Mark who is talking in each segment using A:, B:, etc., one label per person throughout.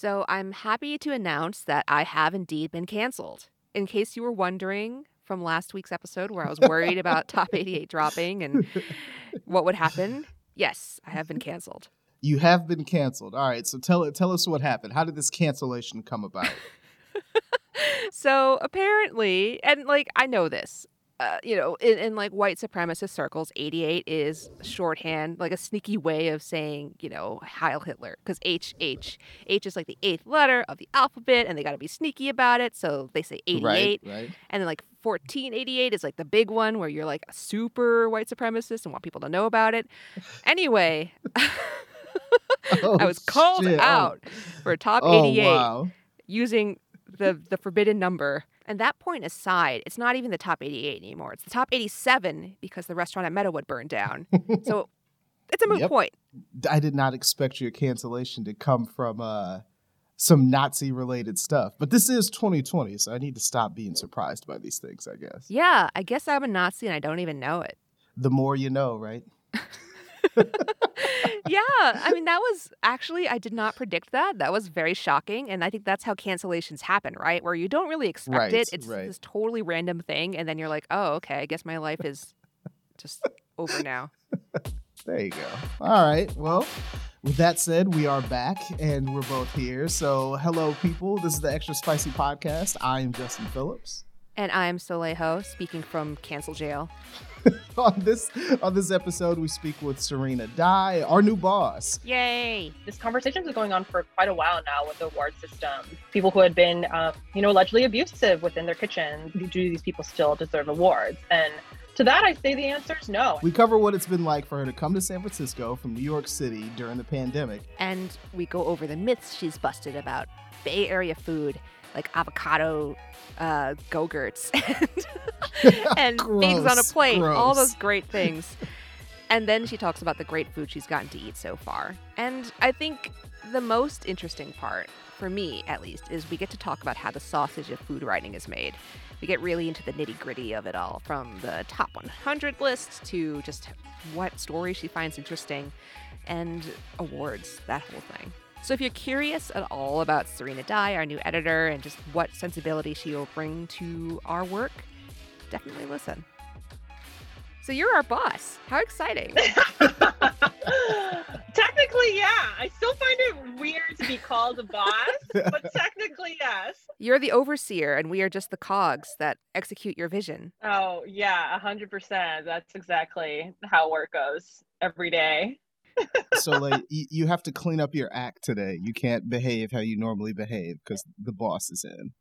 A: So I'm happy to announce that I have indeed been canceled. In case you were wondering from last week's episode where I was worried about Top 88 dropping and what would happen, yes, I have been canceled.
B: You have been canceled. All right, so tell tell us what happened. How did this cancellation come about?
A: so apparently, and like I know this, uh, you know, in, in like white supremacist circles, 88 is shorthand, like a sneaky way of saying, you know, Heil Hitler, because H, H, H is like the eighth letter of the alphabet, and they got to be sneaky about it. So they say 88.
B: Right, right.
A: And then like 1488 is like the big one where you're like a super white supremacist and want people to know about it. Anyway,
B: Oh,
A: I was called
B: shit. Oh.
A: out for top
B: Oh,
A: 88
B: wow.
A: using the the forbidden number. And that point aside, it's not even the top 88 anymore. It's the top 87 because the restaurant at Meadowood burned down. so it's a moot
B: Yep.
A: point.
B: I did not expect your cancellation to come from uh, some Nazi related stuff. But this is 2020, so I need to stop being surprised by these things, I guess.
A: Yeah, I guess I'm a Nazi and I don't even know it.
B: The more you know, right?
A: yeah, I mean that was actually I did not predict that. That was very shocking, and I think that's how cancellations happen, right? Where you don't really expect
B: Right,
A: it. It's
B: right.
A: this totally random thing, and then you're like, oh, okay, I guess my life is just over now.
B: There you go. All right. Well, with that said, we are back and we're both here. So, hello, people. This is the Extra Spicy Podcast. I am Justin Phillips.
A: And I'm Soleil, speaking from cancel jail.
B: on this on this episode, we speak with Serena Dai, our new boss.
A: Yay!
C: this conversation was going on for quite a while now with the award system. People who had been, um, you know, allegedly abusive within their kitchen. Do these people still deserve awards? And to that, I say the answer is no.
B: We cover what it's been like for her to come to San Francisco from New York City during the pandemic.
A: And we go over the myths she's busted about Bay Area food, like avocado uh, go-gurts and, and things on a
B: Gross,
A: plate, all those great things. And then she talks about the great food she's gotten to eat so far. And I think the most interesting part, for me at least, is we get to talk about how the sausage of food writing is made. We get really into the nitty gritty of it all, from the top 100 list to just what stories she finds interesting and awards, that whole thing. So if you're curious at all about Serena Dai, our new editor, and just what sensibility she will bring to our work, definitely listen. So you're our boss. How exciting.
C: technically, yeah. I still find it weird to be called a boss, but technically, yes.
A: You're the overseer, and we are just the cogs that execute your vision.
C: Oh, yeah, a hundred percent. That's exactly how work goes every day.
B: So, like, you, you have to clean up your act today. You can't behave how you normally behave because the boss is in.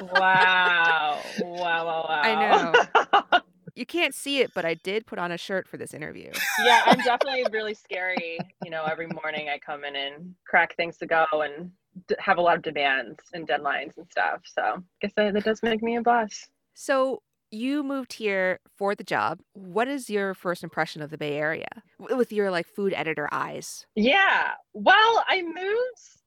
C: Wow. wow, wow, wow.
A: I know. You can't see it, but I did put on a shirt for this interview.
C: yeah, I'm definitely really scary. You know, every morning I come in and crack things to go and d- have a lot of demands and deadlines and stuff. So I guess that, that does make me a boss.
A: So you moved here for the job. What is your first impression of the Bay Area with your like food editor eyes?
C: Yeah. Well, I moved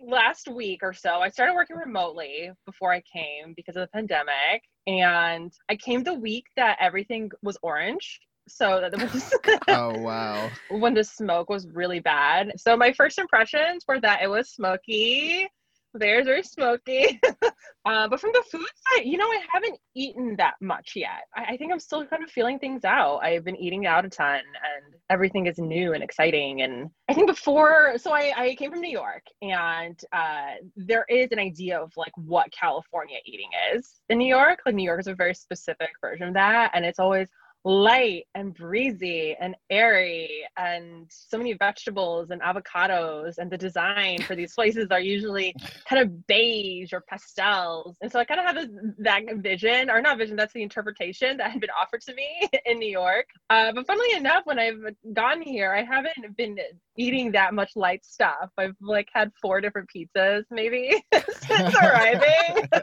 C: last week or so. I started working remotely before I came because of the pandemic. And I came the week that everything was orange. So that was
B: oh, oh, wow.
C: when the smoke was really bad. So my first impressions were that it was smoky. There's very smoky. uh, but from the food side, you know, I haven't eaten that much yet. I, I think I'm still kind of feeling things out. I've been eating out a ton and everything is new and exciting. And I think before, so I, I came from New York and uh, there is an idea of like what California eating is in New York. Like New York is a very specific version of that. And it's always light and breezy and airy and so many vegetables and avocados. And the design for these places are usually kind of beige or pastels. And so i kind of have this, that vision or not vision that's the interpretation that had been offered to me in new york. Uh, but funnily enough when i've gotten here i haven't been eating that much light stuff. I've like had four different pizzas maybe since arriving.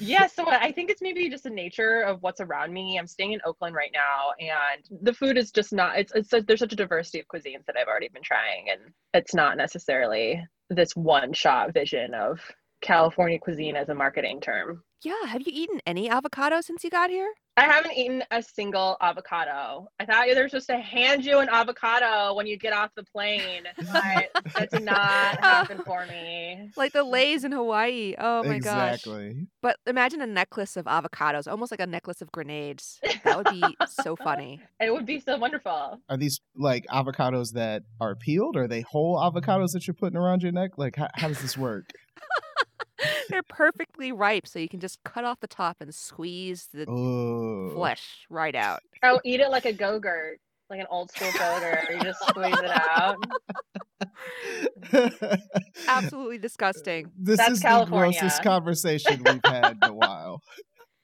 C: Yeah, so I think it's maybe just the nature of what's around me. I'm staying in Oakland right now, and the food is just not. It's it's there's such a diversity of cuisines that I've already been trying, and it's not necessarily this one shot vision of California cuisine as a marketing term.
A: Yeah. Have you eaten any avocado since you got here?
C: I haven't eaten a single avocado. I thought they were supposed to hand you an avocado when you get off the plane, but that did not oh. happen for me.
A: Like the Leis in Hawaii. Oh my gosh.
B: exactly.
A: But imagine a necklace of avocados, almost like a necklace of grenades. That would be so funny.
C: It would be so wonderful.
B: Are these like avocados that are peeled? Or are they whole avocados that you're putting around your neck? Like, how, how does this work?
A: They're perfectly ripe, so you can just cut off the top and squeeze the
B: Oh,
A: flesh right out.
C: Oh, eat it like a go-gurt, like an old school go-gurt. You just squeeze it out.
A: Absolutely disgusting.
B: this
C: That's
B: is
C: California.
B: the grossest conversation we've had in a while.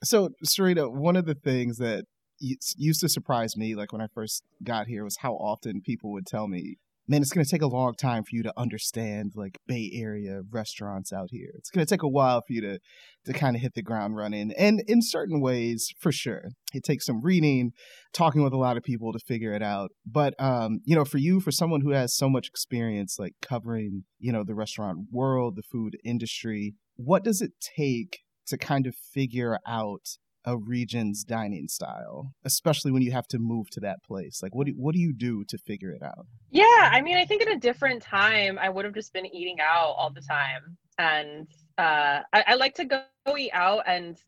B: So, Serena, one of the things that used to surprise me, like when I first got here, was how often people would tell me, "Man, it's going to take a long time for you to understand like Bay Area restaurants out here. It's going to take a while for you to to kind of hit the ground running." And in certain ways, for sure, it takes some reading, talking with a lot of people to figure it out. But um, you know, for you, for someone who has so much experience, like covering, you know, the restaurant world, the food industry, what does it take to kind of figure out a region's dining style, especially when you have to move to that place? Like, what do what do you do to figure it out?
C: Yeah, I mean, I think at a different time, I would have just been eating out all the time. And uh, I, I like to go eat out and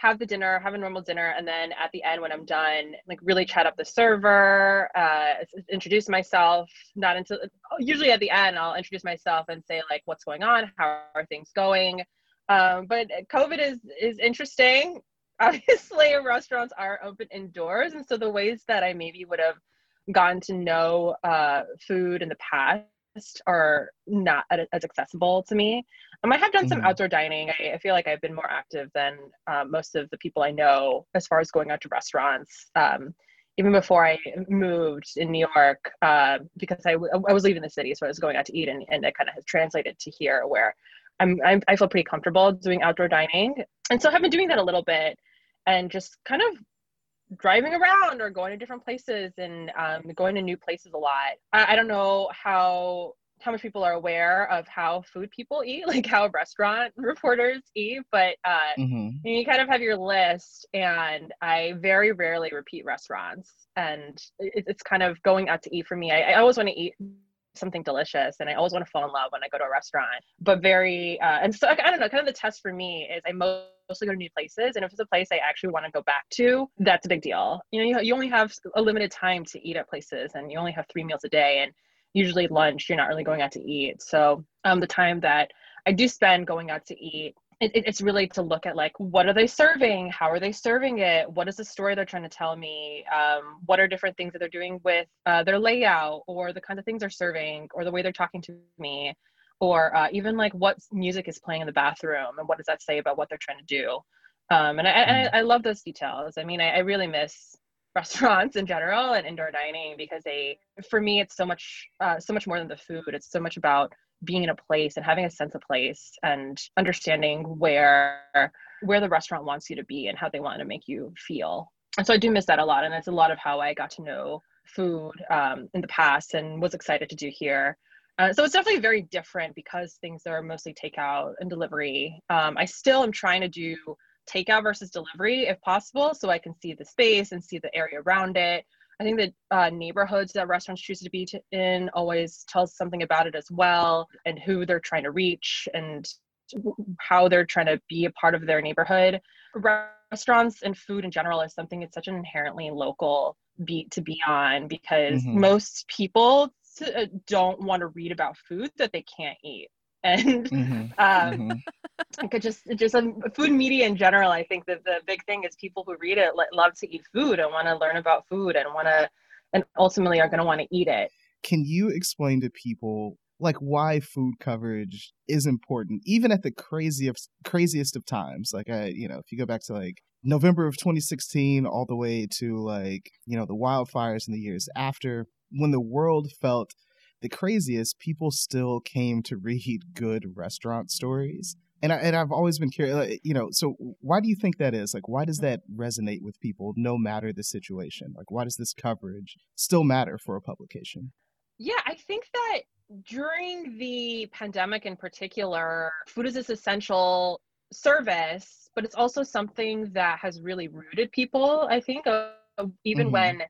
C: have the dinner, have a normal dinner, and then at the end when I'm done, like really chat up the server, uh, introduce myself. Not until usually at the end, I'll introduce myself and say like, "What's going on? How are things going?" Um, but COVID is is interesting. Obviously, restaurants are open indoors, and so the ways that I maybe would have gotten to know uh, food in the past are not as accessible to me. Um, I have done some
B: Mhm.
C: outdoor dining. I, I feel like I've been more active than uh, most of the people I know as far as going out to restaurants. Um, even before I moved in New York, uh, because I, w- I was leaving the city, so I was going out to eat, and, and it kind of has translated to here where I'm, I'm I feel pretty comfortable doing outdoor dining, and so I've been doing that a little bit, and just kind of driving around or going to different places and um, going to new places a lot. I, I don't know how how much people are aware of how food people eat, like how restaurant reporters eat, but uh,
B: Mm-hmm.
C: you kind of have your list, and I very rarely repeat restaurants, and it, it's kind of going out to eat for me. I, I always want to eat something delicious and i always want to fall in love when i go to a restaurant but very uh, and so i don't know kind of the test for me is i mostly go to new places and if it's a place i actually want to go back to that's a big deal. You know you, you only have a limited time to eat at places and you only have three meals a day and usually lunch you're not really going out to eat. So um, the time that i do spend going out to eat it, it- it's really to look at like what are they serving? How are they serving it? What is the story they're trying to tell me? Um, what are different things that they're doing with uh, their layout or the kinds of things they're serving or the way they're talking to me or uh, even like what music is playing in the bathroom and what does that say about what they're trying to do. Um, and I, I, I love those details. I mean I, I really miss restaurants in general and indoor dining because they for me it's so much uh, so much more than the food. It's so much about being in a place and having a sense of place and understanding where where the restaurant wants you to be and how they want to make you feel. And so i do miss that a lot and it's a lot of how i got to know food um, in the past and was excited to do here uh, so it's definitely very different because things are mostly takeout and delivery um, i still am trying to do takeout versus delivery if possible so i can see the space and see the area around it I think the uh, neighborhoods that restaurants choose to be t- in always tells something about it as well, and who they're trying to reach, and how they're trying to be a part of their neighborhood. Restaurants and food in general is something it's such an inherently local beat to be on because
B: Mhm.
C: most people uh, don't want to read about food that they can't eat, and
B: Mm-hmm.
C: um, I could just just um, food media in general. I think that the big thing is people who read it love to eat food and want to learn about food and want to, and ultimately are going to want to eat it.
B: Can you explain to people like why food coverage is important, even at the craziest craziest of times? Like, I, you know, if you go back to like November of 2016, all the way to like you know the wildfires in the years after, when the world felt the craziest, people still came to read good restaurant stories. And I, and I've always been curious, you know. So why do you think that is? Like, why does that resonate with people, no matter the situation? Like, why does this coverage still matter for a publication?
C: Yeah, I think that during the pandemic in particular, food is this essential service, but it's also something that has really rooted people, I think, uh, even mm-hmm. when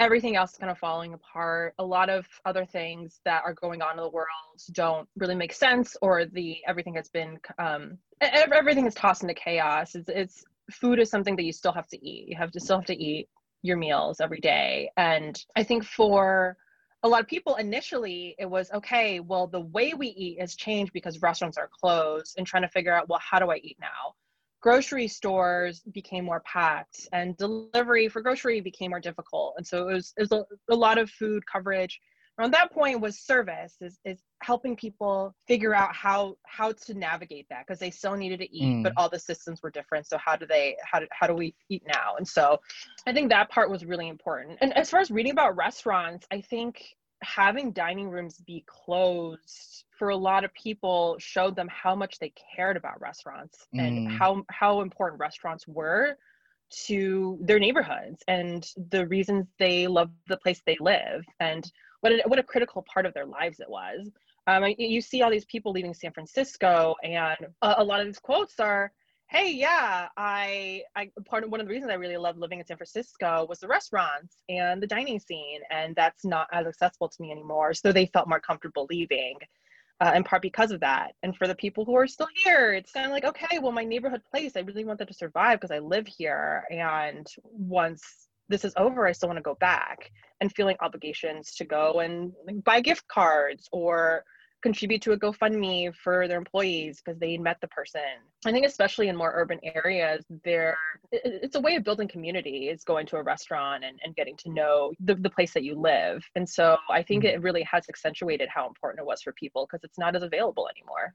C: everything else is kind of falling apart. A lot of other things that are going on in the world don't really make sense, or the everything has been um, everything is tossed into chaos. It's, it's food is something that you still have to eat. You have to still have to eat your meals every day, and I think for a lot of people initially it was okay well the way we eat has changed because restaurants are closed and trying to figure out well how do i eat now grocery stores became more packed and delivery for grocery became more difficult. And so it was, it was a, a lot of food coverage. Around that point was service is, is helping people figure out how how to navigate that because they still needed to eat mm. but all the systems were different. So how do they how do, how do we eat now? And so i think that part was really important. And as far as reading about restaurants i think having dining rooms be closed for a lot of people showed them how much they cared about restaurants mm. and how how important restaurants were to their neighborhoods and the reasons they love the place they live and what a, what a critical part of their lives it was. Um, you see all these people leaving San Francisco, and a, a lot of these quotes are, "Hey, yeah, I, I part of one of the reasons I really love living in San Francisco was the restaurants and the dining scene, and that's not as accessible to me anymore." So they felt more comfortable leaving. Uh, in part because of that. And for the people who are still here, it's kind of like, okay, well, my neighborhood place, I really want them to survive because I live here. And once this is over, I still want to go back and feeling obligations to go and buy gift cards or contribute to a GoFundMe for their employees because they met the person. I think especially in more urban areas, there it's a way of building community is going to a restaurant and, and getting to know the, the place that you live. And so I think mm-hmm. it really has accentuated how important it was for people because it's not as available anymore.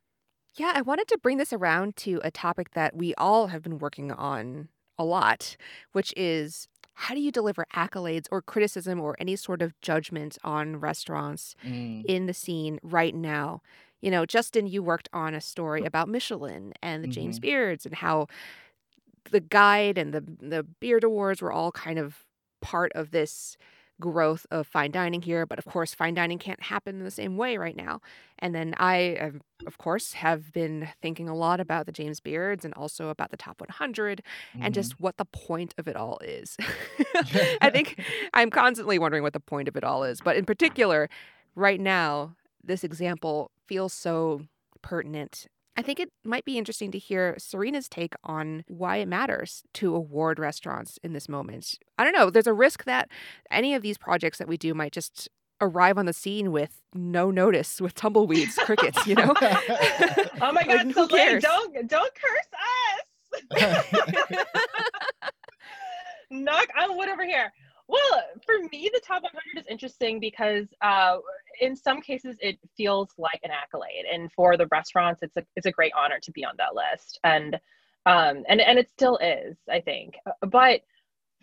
A: Yeah, I wanted to bring this around to a topic that we all have been working on a lot, which is how do you deliver accolades or criticism or any sort of judgment on restaurants mm. in the scene right now? You know, Justin, you worked on a story about Michelin and the mm-hmm. James Beards and how the guide and the the Beard Awards were all kind of part of this growth of fine dining here. But of course, fine dining can't happen in the same way right now. And then I, of course, have been thinking a lot about the James Beards and also about the top 100 mm-hmm. and just what the point of it all is. I think I'm constantly wondering what the point of it all is. But in particular, right now, this example feels so pertinent I think it might be interesting to hear Serena's take on why it matters to award restaurants in this moment. I don't know, there's a risk that any of these projects that we do might just arrive on the scene with no notice with tumbleweeds, crickets, you know?
C: oh my god, like, who cares? don't don't curse us. Knock on wood over here. Well, for me, the top 100 is interesting because uh, in some cases it feels like an accolade, and for the restaurants, it's a it's a great honor to be on that list, and um, and and it still is, I think. But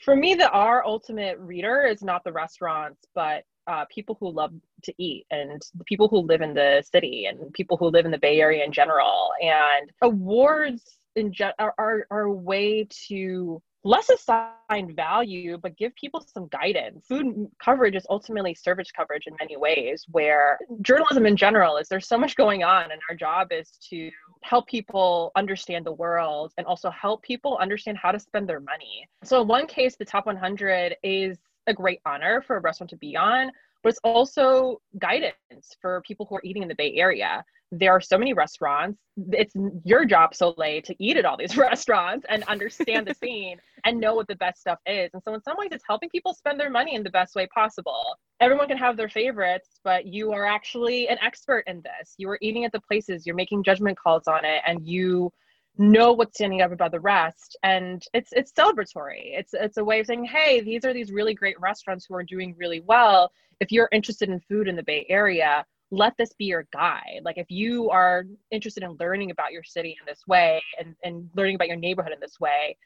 C: for me, the our ultimate reader is not the restaurants, but uh, people who love to eat and the people who live in the city and people who live in the Bay Area in general. And awards in ge- are, are, are a way to less assigned value, but give people some guidance. Food coverage is ultimately service coverage in many ways, where journalism in general is there's so much going on, and our job is to help people understand the world and also help people understand how to spend their money. So, in one case, the top 100 is a great honor for a restaurant to be on, but it's also guidance for people who are eating in the Bay Area there are so many restaurants. It's your job, Soleil, to eat at all these restaurants and understand the scene and know what the best stuff is. And so, in some ways, it's helping people spend their money in the best way possible. Everyone can have their favorites, but you are actually an expert in this. You are eating at the places, you're making judgment calls on it, and you know what's standing up above the rest and it's it's celebratory it's it's a way of saying hey these are these really great restaurants who are doing really well if you're interested in food in the bay area let this be your guide. Like if you are interested in learning about your city in this way and, and learning about your neighborhood in this way,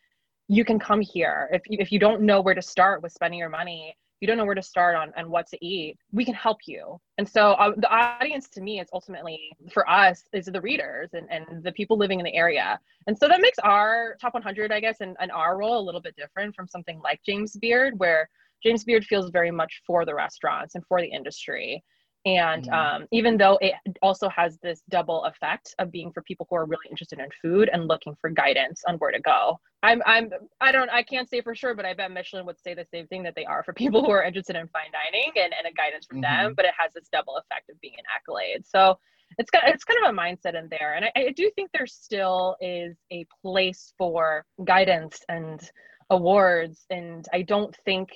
C: you can come here. If you, if you don't know where to start with spending your money, you don't know where to start on and what to eat, we can help you. And so uh, the audience to me is ultimately for us is the readers and, and the people living in the area. And so that makes our top 100, I guess, and, and our role a little bit different from something like James Beard, where James Beard feels very much for the restaurants and for the industry And
B: Mhm.
C: um, even though it also has this double effect of being for people who are really interested in food and looking for guidance on where to go. I'm, I'm, I don't, I can't say for sure, but I bet Michelin would say the same thing that they are for people who are interested in fine dining and, and a guidance from them.
B: Mhm.
C: But it has this double effect of being an accolade. So it's got it's kind of a mindset in there, and I, I do think there still is a place for guidance and awards, and I don't think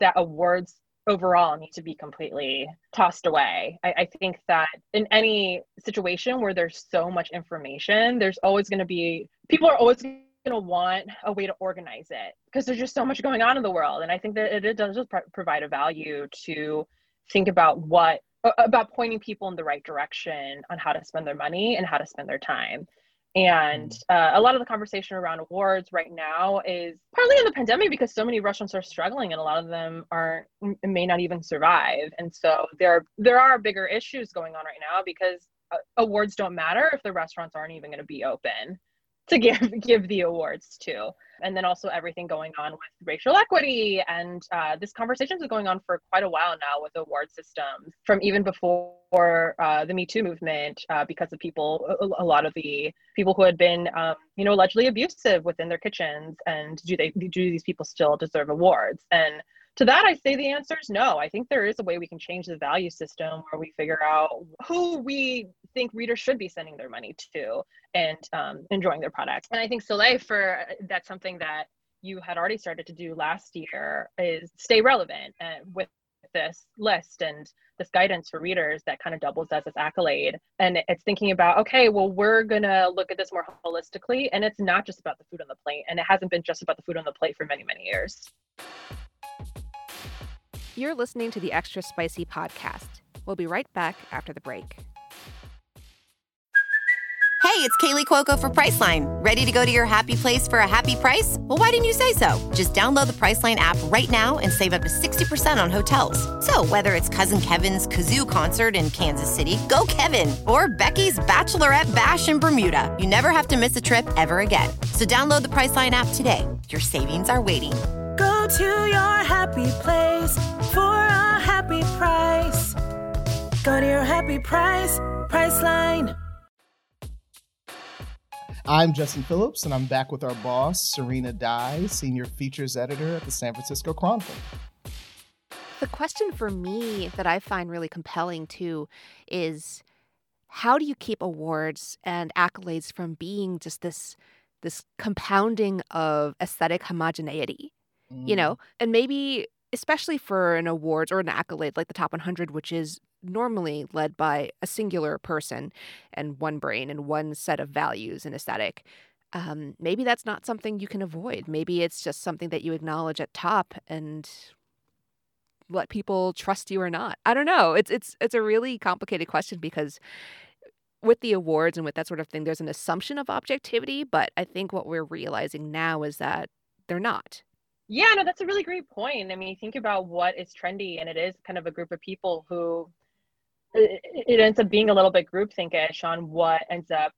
C: that awards overall need to be completely tossed away. I, I think that in any situation where there's so much information, there's always going to be people are always going to want a way to organize it because there's just so much going on in the world. And I think that it, it does just pro- provide a value to think about what about pointing people in the right direction on how to spend their money and how to spend their time. And uh, a lot of the conversation around awards right now is partly in the pandemic because so many restaurants are struggling and a lot of them aren't may not even survive. And so there there are bigger issues going on right now because uh, awards don't matter if the restaurants aren't even going to be open to give give the awards to. And then also everything going on with racial equity. And uh, this conversation been going on for quite a while now with award systems from even before uh, the me too movement uh, because of people a, a, lot of the people who had been um, you know allegedly abusive within their kitchens. And do they do these people still deserve awards? And to that i say the answer is no. I think there is a way we can change the value system where we figure out who we think readers should be sending their money to and um, enjoying their products and i think soleil for that's something that you had already started to do last year is stay relevant and with this list and this guidance for readers that kind of doubles as this accolade. And it's thinking about okay well we're gonna look at this more holistically and it's not just about the food on the plate and it hasn't been just about the food on the plate for many many years
A: you're listening to the Extra Spicy podcast. We'll be right back after the break.
D: Hey, it's Kaley Cuoco for Priceline. Ready to go to your happy place for a happy price? Well, why didn't you say so? Just download the Priceline app right now and save up to 60% on hotels. So, whether it's Cousin Kevin's Kazoo concert in Kansas City, go Kevin, or Becky's Bachelorette Bash in Bermuda, you never have to miss a trip ever again. So, download the Priceline app today. Your savings are waiting
E: Go to your happy place for a happy price. Go to your happy price, Priceline.
B: I'm Justin Phillips, and I'm back with our boss, Serena Dai, Senior Features Editor at the San Francisco Chronicle.
A: The question for me that I find really compelling too is how do you keep awards and accolades from being just this this compounding of aesthetic homogeneity? You know and maybe especially for an awards or an accolade like the top 100 which is normally led by a singular person and one brain and one set of values and aesthetic um, maybe that's not something you can avoid. Maybe it's just something that you acknowledge at top and let people trust you or not. I don't know. It's it's it's a really complicated question because with the awards and with that sort of thing there's an assumption of objectivity but i think what we're realizing now is that they're not
C: yeah, no, that's a really great point. I mean, think about what is trendy, and it is kind of a group of people who it, ends up being a little bit groupthinkish on what ends up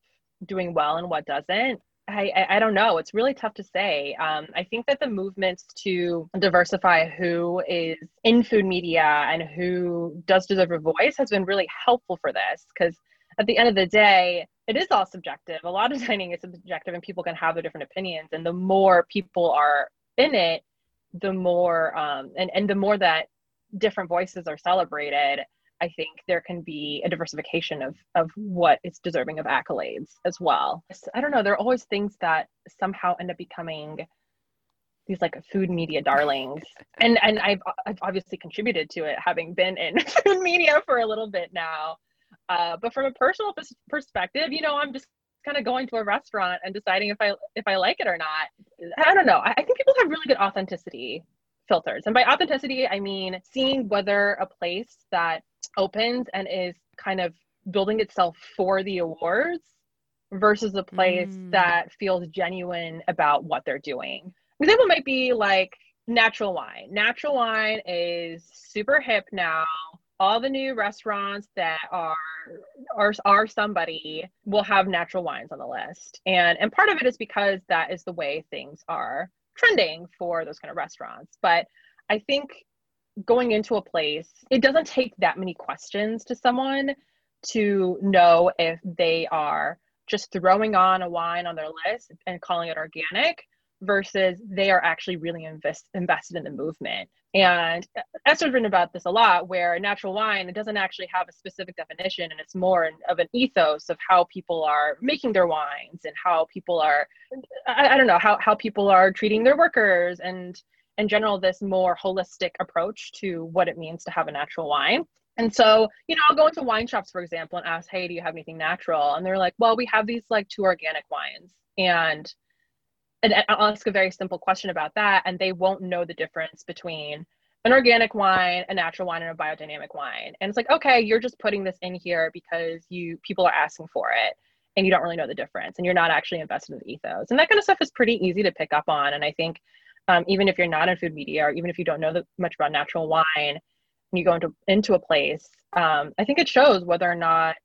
C: doing well and what doesn't. I, I, I don't know. It's really tough to say. Um, I think that the movements to diversify who is in food media and who does deserve a voice has been really helpful for this because at the end of the day, it is all subjective. A lot of dining is subjective and people can have their different opinions. And the more people are in it, the more um, and and the more that different voices are celebrated, I think there can be a diversification of of what is deserving of accolades as well. I don't know. There are always things that somehow end up becoming these like food media darlings and and I've, I've obviously contributed to it having been in food media for a little bit now uh, but from a personal perspective you know i'm just kind of going to a restaurant and deciding if I if I like it or not. I don't know. I, I think people have really good authenticity filters. And by authenticity, I mean seeing whether a place that opens and is kind of building itself for the awards versus a place mm. that feels genuine about what they're doing. An example might be like natural wine. Natural wine is super hip now all the new restaurants that are are are somebody will have natural wines on the list. And and part of it is because that is the way things are trending for those kind of restaurants. But i think going into a place, it doesn't take that many questions to someone to know if they are just throwing on a wine on their list and calling it organic versus they are actually really invest, invested in the movement. And Esther's written about this a lot, where natural wine it doesn't actually have a specific definition, and it's more of an ethos of how people are making their wines and how people are, I, I don't know, how how people are treating their workers, and in general, this more holistic approach to what it means to have a natural wine. And so, you know, I'll go into wine shops, for example, and ask, "Hey, do you have anything natural?" And they're like, "Well, we have these like two organic wines," and and I'll ask a very simple question about that, and they won't know the difference between an organic wine, a natural wine, and a biodynamic wine. And it's like, okay, you're just putting this in here because you people are asking for it, and you don't really know the difference, and you're not actually invested in the ethos. And that kind of stuff is pretty easy to pick up on. And I think um, even if you're not in food media, or even if you don't know much about natural wine, and you go into into a place, um, I think it shows whether or not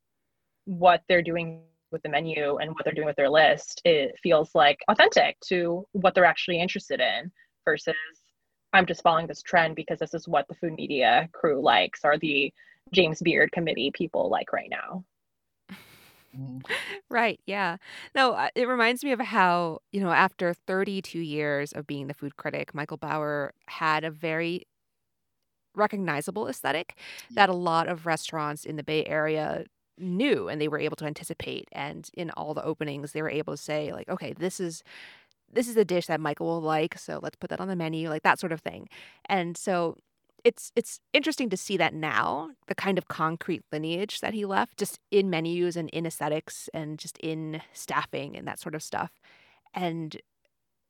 C: what they're doing with the menu and what they're doing with their list, it feels like authentic to what they're actually interested in versus I'm just following this trend because this is what the food media crew likes or the James Beard committee people like right now.
A: Right. Yeah. No, uh, it reminds me of how, you know, after 32 years of being the food critic, Michael Bauer had a very recognizable aesthetic that a lot of restaurants in the Bay Area knew and they were able to anticipate and in all the openings they were able to say like okay this is this is a dish that Michael will like so let's put that on the menu like that sort of thing and so it's it's interesting to see that now the kind of concrete lineage that he left just in menus and in aesthetics and just in staffing and that sort of stuff and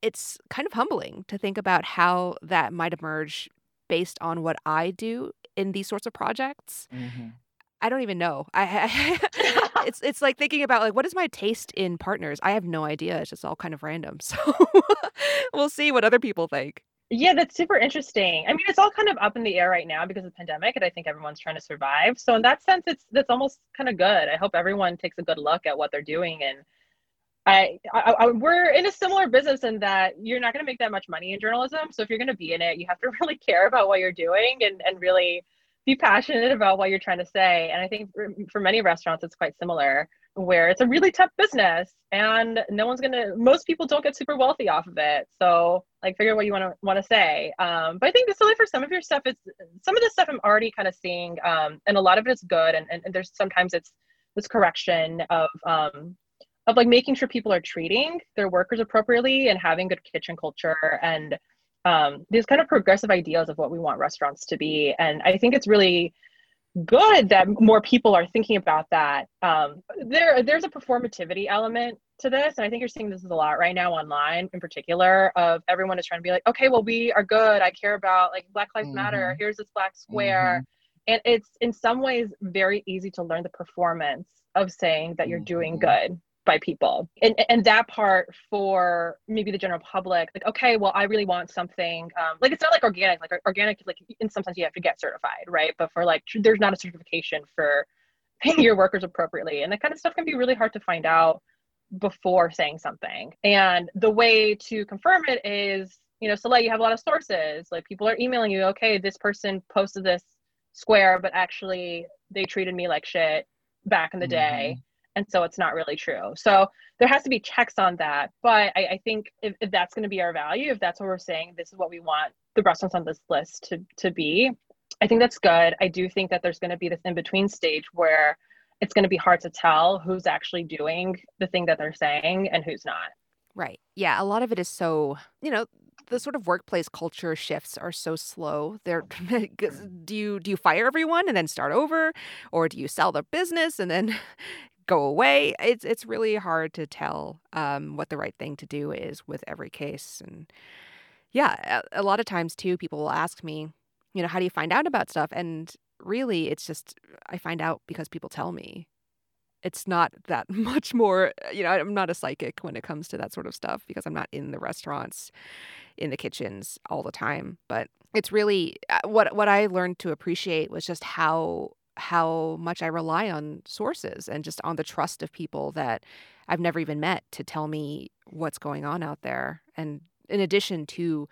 A: it's kind of humbling to think about how that might emerge based on what I do in these sorts of projects. Mm-hmm. I don't even know. I, I it's it's like thinking about like what is my taste in partners? I have no idea. It's just all kind of random. So we'll see what other people think.
C: Yeah, that's super interesting. I mean, it's all kind of up in the air right now because of the pandemic, and I think everyone's trying to survive. So in that sense, it's that's almost kind of good. I hope everyone takes a good look at what they're doing, and I, I, I we're in a similar business in that you're not going to make that much money in journalism. So if you're going to be in it, you have to really care about what you're doing and and really be passionate about what you're trying to say. And I think for, many restaurants, it's quite similar where it's a really tough business and no one's gonna most people don't get super wealthy off of it. So like figure out what you want to want to say. Um, but i think Soleil for some of your stuff. It's some of the stuff i'm already kind of seeing um, and a lot of it is good and, and, and there's sometimes it's this correction of um, of like making sure people are treating their workers appropriately and having good kitchen culture and um, these kind of progressive ideas of what we want restaurants to be. And I think it's really good that more people are thinking about that. Um, there, there's a performativity element to this, and I think you're seeing this a lot right now online, in particular, of everyone is trying to be like, okay, well, we are good. I care about like Black Lives mm-hmm. Matter. Here's this black square, mm-hmm. and it's in some ways very easy to learn the performance of saying that you're mm-hmm. doing good by people. And and that part for maybe the general public like okay well i really want something um, like it's not like organic like organic like in some sense you have to get certified right? But for like there's not a certification for paying your workers appropriately. And that kind of stuff can be really hard to find out before saying something. And the way to confirm it is you know Soleil, you have a lot of sources. Like people are emailing you okay this person posted this square but actually they treated me like shit back in the mm-hmm. day and so it's not really true. So there has to be checks on that. But i, I think if, if that's going to be our value if that's what we're saying this is what we want the restaurants on this list to, to be i think that's good. I do think that there's going to be this in between stage where it's going to be hard to tell who's actually doing the thing that they're saying and who's not.
A: Right. Yeah a lot of it is so you know the sort of workplace culture shifts are so slow. They're do you do you fire everyone and then start over, or do you sell the business and then go away. It's it's really hard to tell um, what the right thing to do is with every case. And yeah, a, a lot of times too, people will ask me, you know, how do you find out about stuff? And really, it's just I find out because people tell me. It's not that much more, you know, I'm not a psychic when it comes to that sort of stuff because I'm not in the restaurants, in the kitchens all the time. But it's really uh, what what I learned to appreciate was just how how much I rely on sources and just on the trust of people that I've never even met to tell me what's going on out there. And in addition to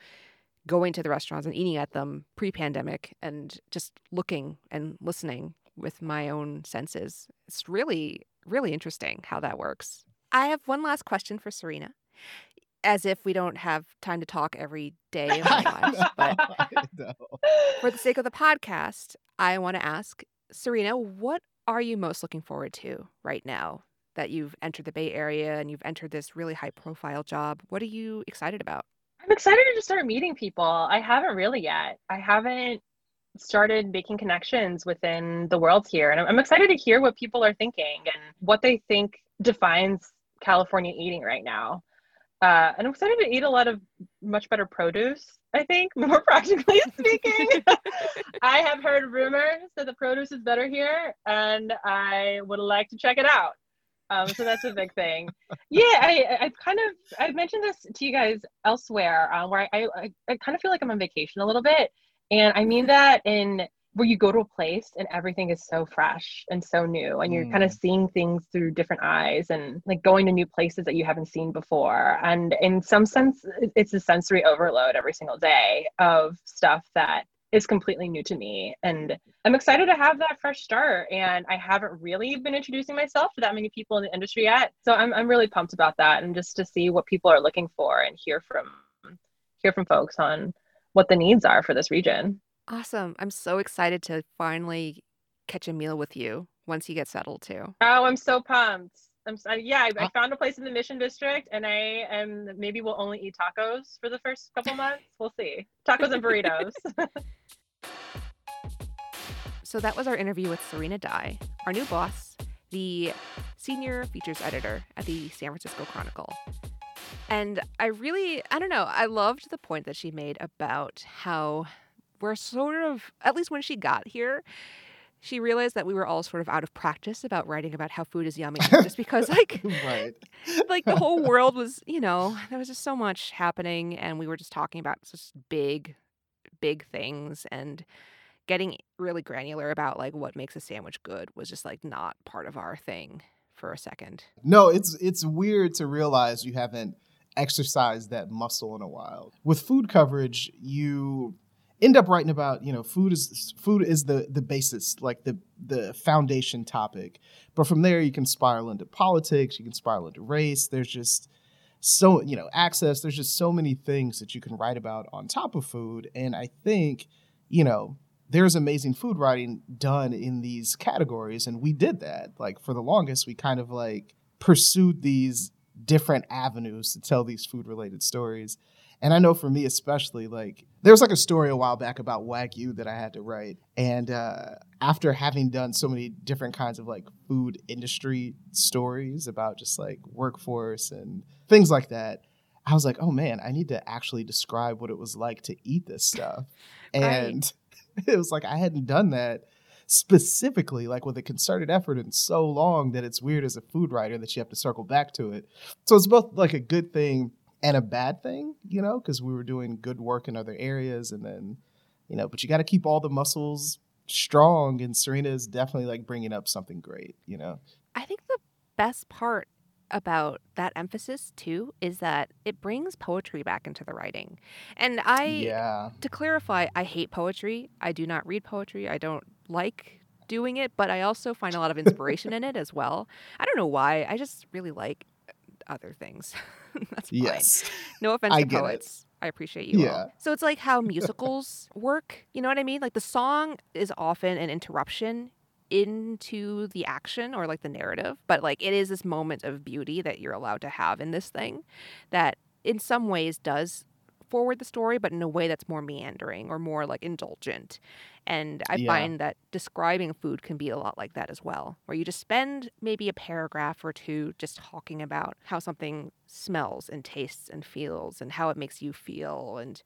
A: going to the restaurants and eating at them pre-pandemic and just looking and listening with my own senses. It's really really interesting how that works. I have one last question for Serena. As if we don't have time to talk every day of our lives, but for the sake of the podcast, I want to ask Serena, what are you most looking forward to right now that you've entered the Bay Area and you've entered this really high profile job? What are you excited about?
C: I'm excited to start meeting people. I haven't really yet. I haven't started making connections within the world here. And I'm excited to hear what people are thinking and what they think defines California eating right now. Uh, and I'm excited to eat a lot of much better produce, I think, more practically speaking. I have heard rumors that the produce is better here, and I would like to check it out. Um, so that's a big thing. Yeah, I, I kind of I've mentioned this to you guys elsewhere, uh, where I, I I kind of feel like I'm on vacation a little bit, and I mean that in where you go to a place and everything is so fresh and so new and you're mm. kind of seeing things through different eyes and like going to new places that you haven't seen before and in some sense it's a sensory overload every single day of stuff that is completely new to me and i'm excited to have that fresh start and i haven't really been introducing myself to that many people in the industry yet so i'm, I'm really pumped about that and just to see what people are looking for and hear from hear from folks on what the needs are for this region.
A: Awesome. I'm so excited to finally catch a meal with you once you get settled too.
C: Oh, I'm so pumped. I'm so, yeah, I, I found a place in the Mission District and I am maybe we'll only eat tacos for the first couple months. We'll see. Tacos and burritos.
A: so that was our interview with Serena Dai, our new boss, the senior features editor at the San Francisco Chronicle. And I really, I don't know, I loved the point that she made about how we're sort of, at least when she got here, she realized that we were all sort of out of practice about writing about how food is yummy just because like right. like the whole world was you know there was just so much happening and we were just talking about just big big things and getting really granular about like what makes a sandwich good was just like not part of our thing for a second
B: no it's it's weird to realize you haven't exercised that muscle in a while. With food coverage, you end up writing about you know food is food is the the basis like the the foundation topic. But from there you can spiral into politics you can spiral into race. There's just so you know access. There's just so many things that you can write about on top of food. And i think you know there's amazing food writing done in these categories. And we did that. Like for the longest we kind of like pursued these different avenues to tell these food related stories. And I know for me especially, like there was like a story a while back about Wagyu that I had to write. And uh, after having done so many different kinds of like food industry stories about just like workforce and things like that, I was like, oh man, I need to actually describe what it was like to eat this stuff. And right. it was like I hadn't done that specifically like with a concerted effort in so long that it's weird as a food writer that you have to circle back to it. So it's both like a good thing and a bad thing, you know, because we were doing good work in other areas and then, you know, but you got to keep all the muscles strong and Serena is definitely like bringing up something great, you know.
A: I think the best part about that emphasis too is that it brings poetry back into the writing. And I yeah. to clarify, I hate poetry. I do not read poetry. I don't like doing it, but I also find a lot of inspiration in it as well. I don't know why. I just really like other things. That's fine. Yes. No offense I to poets. It. I appreciate you yeah. all. So it's like how musicals work. You know what I mean? Like the song is often an interruption into the action or like the narrative, but like it is this moment of beauty that you're allowed to have in this thing that in some ways does forward the story, but in a way that's more meandering or more like indulgent. And I yeah. find that describing food can be a lot like that as well, where you just spend maybe a paragraph or two just talking about how something smells and tastes and feels and how it makes you feel and,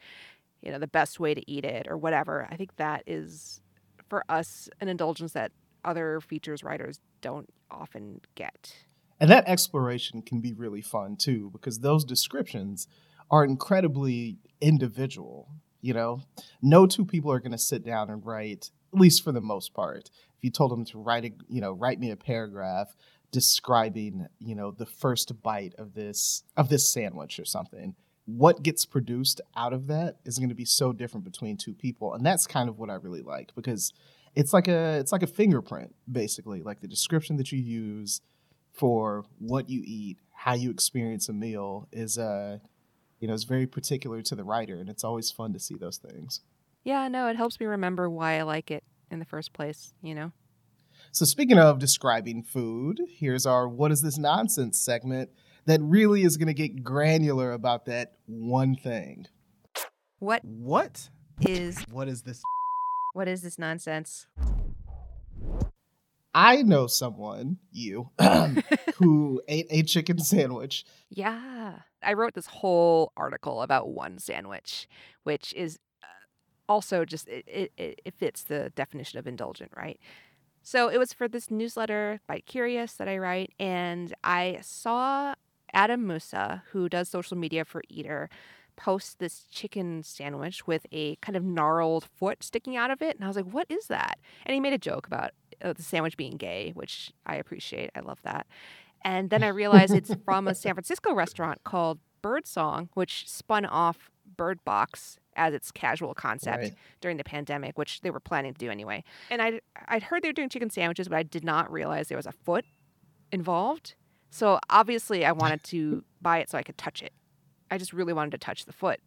A: you know, the best way to eat it or whatever. I think that is for us an indulgence that other features writers don't often get.
B: And that exploration can be really fun too, because those descriptions are incredibly individual. You know, no two people are going to sit down and write, at least for the most part. If you told them to write a, you know, write me a paragraph describing, you know, the first bite of this of this sandwich or something, what gets produced out of that is going to be so different between two people and that's kind of what i really like because it's like a it's like a fingerprint basically like the description that you use for what you eat how you experience a meal is uh you know is very particular to the writer and it's always fun to see those things
A: Yeah, no, it helps me remember why I like it in the first place, you know?
B: so speaking of describing food here's our what is this nonsense segment that really is going to get granular about that one thing
A: What
B: what
A: is
B: what is this
A: what is this nonsense?
B: I know someone, you, who ate a chicken sandwich.
A: Yeah. I wrote this whole article about one sandwich, which is uh, also just, it, it, it it fits the definition of indulgent, right? So it was for this newsletter by Curious that I write, and I saw Adam Musa, who does social media for Eater, post this chicken sandwich with a kind of gnarled foot sticking out of it. And I was like, what is that? And he made a joke about uh, the sandwich being gay, which I appreciate. I love that. And then I realized it's from a San Francisco restaurant called Birdsong, which spun off Bird Box as its casual concept
B: Right.
A: during the pandemic, which they were planning to do anyway. And I'd, I'd heard they were doing chicken sandwiches, but I did not realize there was a foot involved. So obviously, I wanted to buy it so I could touch it. I just really wanted to touch the foot.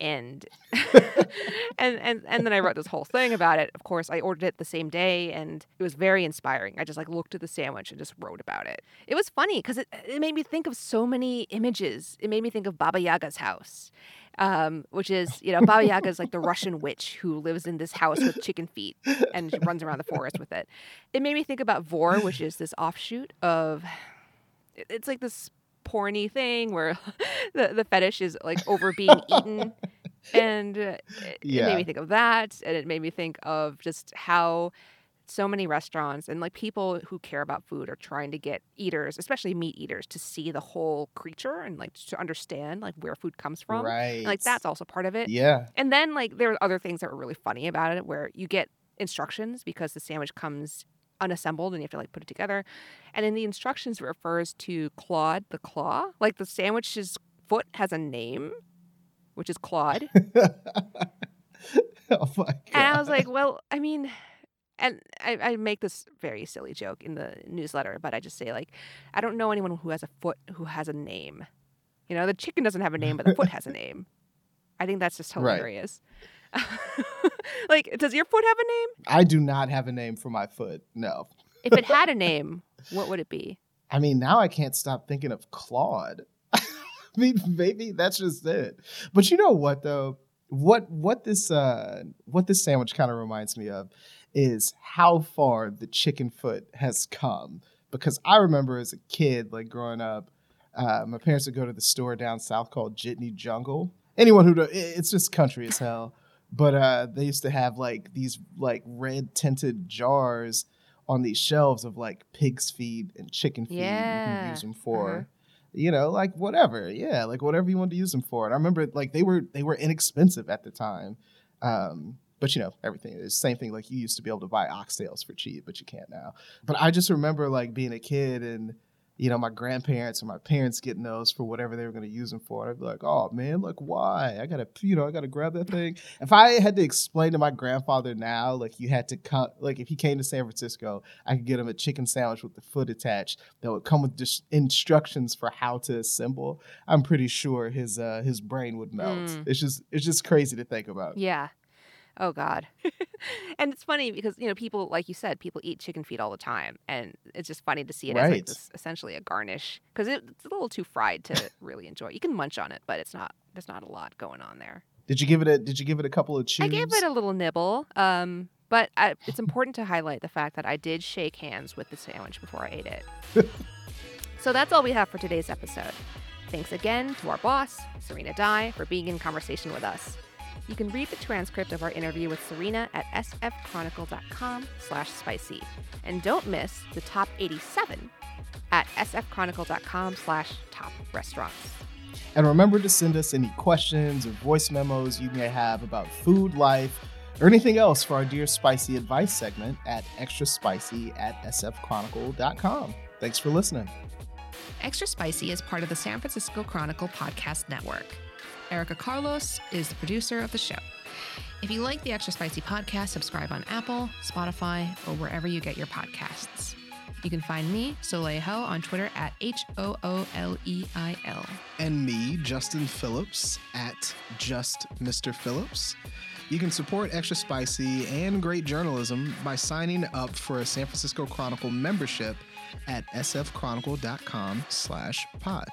A: And and and and then I wrote this whole thing about it. Of course, I ordered it the same day, and it was very inspiring. I just like looked at the sandwich and just wrote about it. It was funny because it it made me think of so many images. It made me think of Baba Yaga's house, um, which is you know Baba Yaga is like the Russian witch who lives in this house with chicken feet and she runs around the forest with it. It made me think about vore, which is this offshoot of. It's like this porny thing where the the fetish is like over being eaten and uh, it, it made me think of that and it made me think of just how so many restaurants and like people who care about food are trying to get eaters especially meat eaters to see the whole creature and like to understand like where food comes from
B: right.
A: And, like that's also part of it
B: Yeah.
A: and then like there are other things that were really funny about it where you get instructions because the sandwich comes unassembled and you have to like put it together. And in the instructions it refers to Claude the claw. Like the sandwich's foot has a name, which is Claude.
B: oh my god.
A: And I was like, well, I mean, and I, I make this very silly joke in the newsletter, but I just say like, I don't know anyone who has a foot who has a name. You know, the chicken doesn't have a name, but the foot has a name. I think that's just
B: Right.
A: like, does your foot have a name?
B: I do not have a name for my foot. No.
A: If it had a name, what would it be?
B: I mean, now I can't stop thinking of Claude. I mean, maybe that's just it. But you know what though? What what this uh what this sandwich kind of reminds me of is how far the chicken foot has come. Because I remember as a kid, like growing up, uh, my parents would go to the store down south called Jitney Jungle. Anyone who do- it's just country as hell. But uh, they used to have like these like red tinted jars on these shelves of like pig's feed and chicken feet. You can use them for,
A: Uh-huh.
B: you know, like whatever. Yeah, like whatever you want to use them for. And I remember like they were they were inexpensive at the time. Um, but you know, everything is same thing. Like you used to be able to buy oxtails for cheap, but you can't now. But I just remember like being a kid and you know my grandparents or my parents getting those for whatever they were going to use them for. I'd be like, oh man, like why? I gotta, you know, I gotta grab that thing. If I had to explain to my grandfather now, like you had to come, like if he came to San Francisco, I could get him a chicken sandwich with the foot attached that would come with just instructions for how to assemble. I'm pretty sure his uh his brain would melt.
A: Mm.
B: It's just it's just crazy to think about.
A: Yeah. Oh God. and it's funny because you know people, like you said, people eat chicken feet all the time, and it's just funny to see it as like this essentially a garnish because it, it's a little too fried to really enjoy. You can munch on it, but it's not. There's not a lot going on there.
B: Did you give it a Did you give it a couple of chews?
A: I gave it a little nibble, um, but I, it's important to highlight the fact that I did shake hands with the sandwich before I ate it. so that's all we have for today's episode. Thanks again to our boss, Serena Dai, for being in conversation with us. You can read the transcript of our interview with Serena at sfchronicle.com slash spicy. And don't miss the top 87 at sfchronicle.com slash top restaurants.
B: And remember to send us any questions or voice memos you may have about food, life, or anything else for our Dear Spicy Advice segment at extra spicy at sfchronicle.com. Thanks for listening.
A: Extra Spicy is part of the San Francisco Chronicle podcast network. Erica Carlos is the producer of the show. If you like the Extra Spicy podcast, subscribe on Apple, Spotify, or wherever you get your podcasts. You can find me, Soleil Ho, on Twitter at H O O L E I L.
B: And me, Justin Phillips, at Just Mr. Phillips. You can support Extra Spicy and great journalism by signing up for a San Francisco Chronicle membership at sfchronicle.com slash pod.